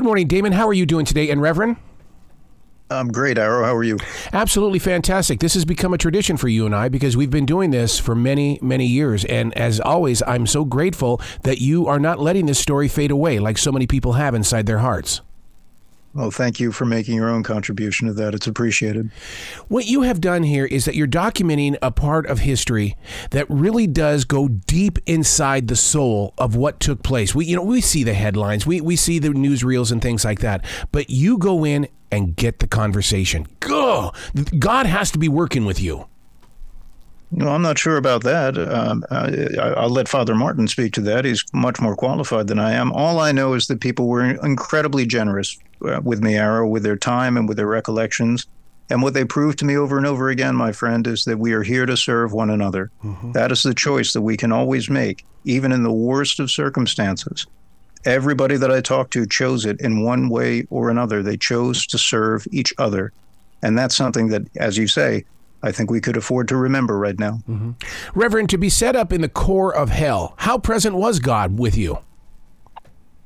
good morning, Damon. How are you doing today? And Reverend? I'm great, Arrow. How are you? Absolutely fantastic. This has become a tradition for you and I because we've been doing this for many, many years. And as always, I'm so grateful that you are not letting this story fade away like so many people have inside their hearts. Well, thank you for making your own contribution to that. It's appreciated. What you have done here is that you're documenting a part of history that really does go deep inside the soul of what took place. We, you know, we see the headlines, we, we see the newsreels and things like that, but you go in and get the conversation. Go! God has to be working with you. No, I'm not sure about that. Um, I, will let Father Martin speak to that. He's much more qualified than I am. All I know is that people were incredibly generous uh, with me, Arrow, with their time and with their recollections. And what they proved to me over and over again, my friend, is that we are here to serve one another. Mm-hmm. That is the choice that we can always make, even in the worst of circumstances. Everybody that I talked to chose it in one way or another. They chose to serve each other. And that's something that, as you say, I think we could afford to remember right now. Mm-hmm. Reverend, to be set up in the core of hell, how present was God with you?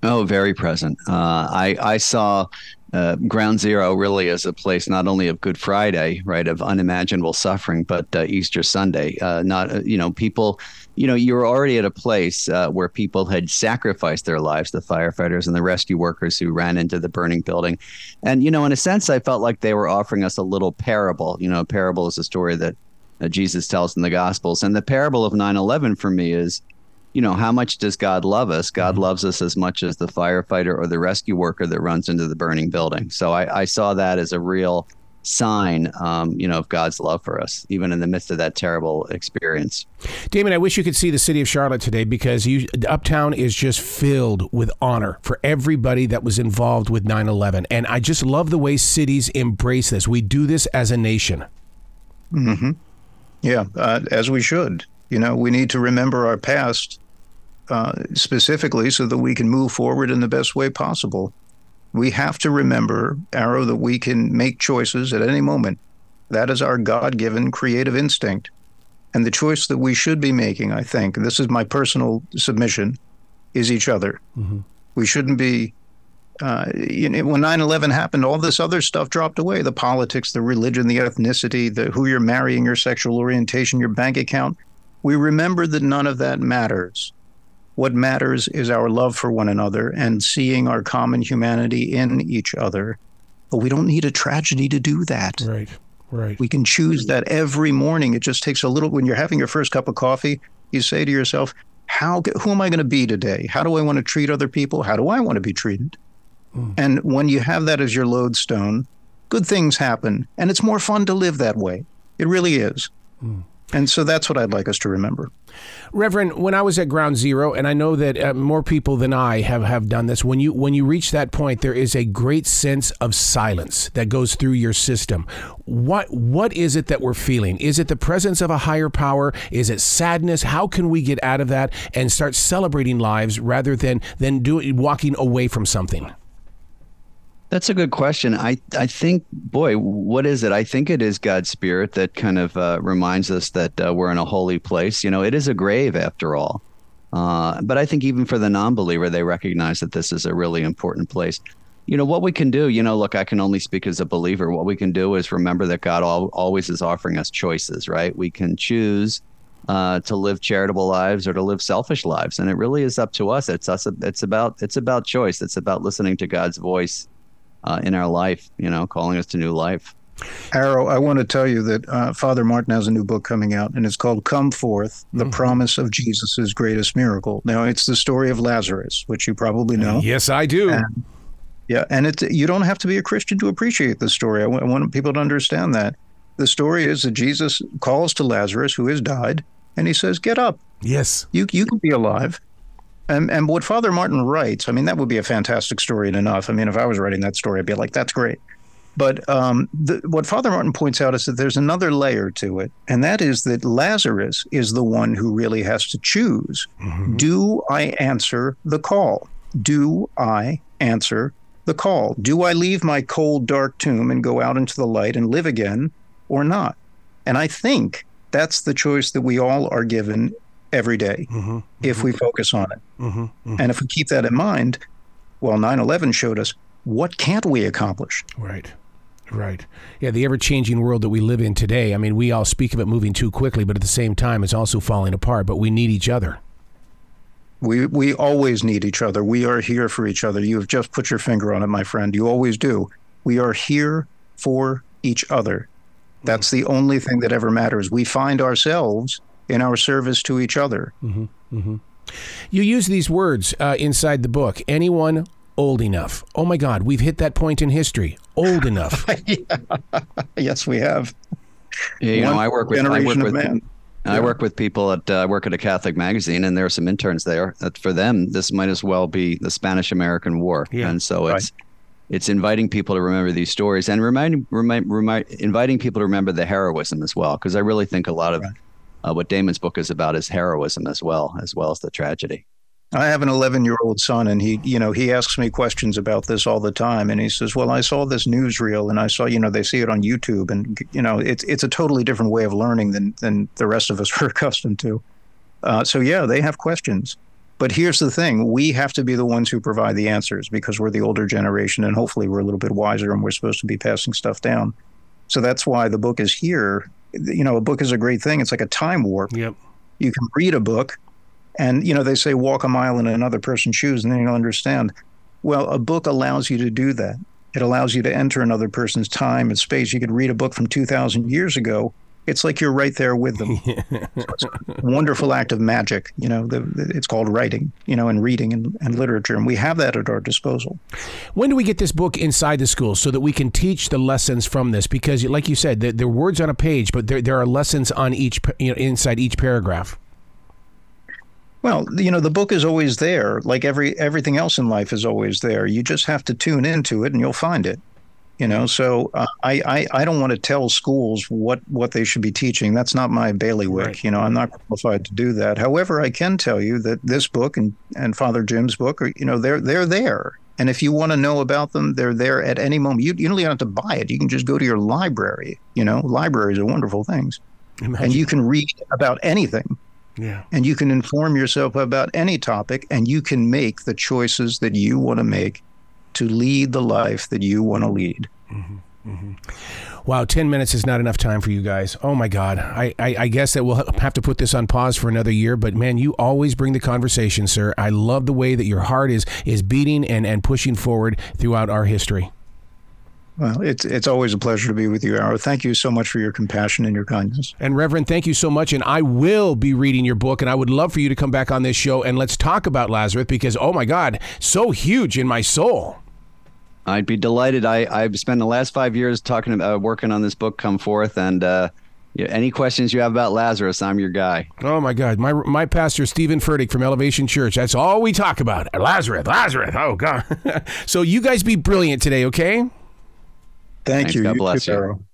Oh, very present. Uh, I I saw uh, Ground Zero really as a place not only of Good Friday, right, of unimaginable suffering, but uh, Easter Sunday. Uh, not uh, you know people, you know you were already at a place uh, where people had sacrificed their lives, the firefighters and the rescue workers who ran into the burning building, and you know in a sense I felt like they were offering us a little parable. You know, a parable is a story that Jesus tells in the Gospels, and the parable of 9/11 for me is you know, how much does God love us? God mm-hmm. loves us as much as the firefighter or the rescue worker that runs into the burning building. So I, I saw that as a real sign, um, you know, of God's love for us, even in the midst of that terrible experience. Damon, I wish you could see the city of Charlotte today because you, Uptown is just filled with honor for everybody that was involved with 9 11. And I just love the way cities embrace this. We do this as a nation. Mm-hmm. Yeah, uh, as we should. You know, we need to remember our past uh, specifically so that we can move forward in the best way possible. We have to remember, Arrow, that we can make choices at any moment. That is our God given creative instinct. And the choice that we should be making, I think, this is my personal submission, is each other. Mm-hmm. We shouldn't be, uh, you know, when 9 11 happened, all this other stuff dropped away the politics, the religion, the ethnicity, the who you're marrying, your sexual orientation, your bank account. We remember that none of that matters. What matters is our love for one another and seeing our common humanity in each other. But we don't need a tragedy to do that. Right. Right. We can choose that every morning. It just takes a little when you're having your first cup of coffee, you say to yourself, how who am I going to be today? How do I want to treat other people? How do I want to be treated? Mm. And when you have that as your lodestone, good things happen and it's more fun to live that way. It really is. Mm. And so that's what I'd like us to remember. Reverend, when I was at Ground Zero, and I know that uh, more people than I have, have done this, when you when you reach that point, there is a great sense of silence that goes through your system. What what is it that we're feeling? Is it the presence of a higher power? Is it sadness? How can we get out of that and start celebrating lives rather than than do, walking away from something? That's a good question. I I think, boy, what is it? I think it is God's spirit that kind of uh, reminds us that uh, we're in a holy place. You know, it is a grave after all. Uh, but I think even for the non-believer, they recognize that this is a really important place. You know what we can do. You know, look, I can only speak as a believer. What we can do is remember that God al- always is offering us choices. Right? We can choose uh, to live charitable lives or to live selfish lives, and it really is up to us. It's us. It's about it's about choice. It's about listening to God's voice uh, in our life, you know, calling us to new life. Arrow, I want to tell you that uh, Father Martin has a new book coming out, and it's called Come Forth The mm-hmm. Promise of Jesus' Greatest Miracle. Now, it's the story of Lazarus, which you probably know. Yes, I do. And, yeah, and it's, you don't have to be a Christian to appreciate the story. I, w- I want people to understand that. The story is that Jesus calls to Lazarus, who has died, and he says, Get up. Yes. You, you can be alive. And, and what Father Martin writes, I mean, that would be a fantastic story and enough. I mean, if I was writing that story, I'd be like, that's great. But um, the, what Father Martin points out is that there's another layer to it, and that is that Lazarus is the one who really has to choose. Mm-hmm. Do I answer the call? Do I answer the call? Do I leave my cold, dark tomb and go out into the light and live again or not? And I think that's the choice that we all are given every day mm-hmm, mm-hmm. if we focus on it. Mm-hmm, mm-hmm. and if we keep that in mind, well, 9 11 showed us what can't we accomplish? Right. Right. Yeah, the ever changing world that we live in today. I mean, we all speak of it moving too quickly, but at the same time, it's also falling apart. But we need each other. We, we always need each other. We are here for each other. You have just put your finger on it, my friend. You always do. We are here for each other. That's the only thing that ever matters. We find ourselves in our service to each other. Mm-hmm, mm-hmm. You use these words uh, inside the book anyone old enough. Oh my God, we've hit that point in history. Old enough. yes, we have. Yeah, you One know, I work with I work with man. I work with people at uh, work at a Catholic magazine, and there are some interns there. That for them, this might as well be the Spanish American War, yeah, and so it's right. it's inviting people to remember these stories and reminding remind, remind, inviting people to remember the heroism as well, because I really think a lot of right. Uh, what Damon's book is about is heroism as well, as well as the tragedy. I have an 11 year old son, and he, you know, he asks me questions about this all the time. And he says, "Well, I saw this newsreel, and I saw, you know, they see it on YouTube, and you know, it's it's a totally different way of learning than than the rest of us are accustomed to." Uh, so yeah, they have questions. But here's the thing: we have to be the ones who provide the answers because we're the older generation, and hopefully we're a little bit wiser, and we're supposed to be passing stuff down. So that's why the book is here. You know, a book is a great thing. It's like a time warp. Yep. You can read a book and, you know, they say walk a mile in another person's shoes and then you'll understand. Well, a book allows you to do that. It allows you to enter another person's time and space. You could read a book from 2,000 years ago. It's like you're right there with them. so it's a wonderful act of magic. You know, the, it's called writing, you know, and reading and, and literature. And we have that at our disposal. When do we get this book inside the schools so that we can teach the lessons from this? Because, like you said, there, there are words on a page, but there, there are lessons on each, you know, inside each paragraph. Well, you know, the book is always there. Like every everything else in life is always there. You just have to tune into it, and you'll find it. You know, so uh, I, I I don't want to tell schools what what they should be teaching. That's not my bailiwick. Right. You know, I'm not qualified to do that. However, I can tell you that this book and and Father Jim's book are you know they're they're there. And if you want to know about them, they're there at any moment. You, you don't even have to buy it. You can just go to your library. You know, libraries are wonderful things. Imagine. And you can read about anything. Yeah. And you can inform yourself about any topic and you can make the choices that you want to make to lead the life that you want to lead. Mm-hmm. Mm-hmm. Wow, 10 minutes is not enough time for you guys. Oh my God. I, I, I, guess that we'll have to put this on pause for another year, but man, you always bring the conversation, sir. I love the way that your heart is, is beating and, and pushing forward throughout our history. Well, it's it's always a pleasure to be with you, Arroe. Thank you so much for your compassion and your kindness. And Reverend, thank you so much. And I will be reading your book, and I would love for you to come back on this show and let's talk about Lazarus because oh my God, so huge in my soul. I'd be delighted. I I've spent the last five years talking about working on this book, come forth, and uh, yeah, any questions you have about Lazarus, I'm your guy. Oh my God, my my pastor Steven Furtick from Elevation Church. That's all we talk about. Lazarus, Lazarus. Oh God. so you guys be brilliant today, okay? Thank Thanks, you. God you bless too, you.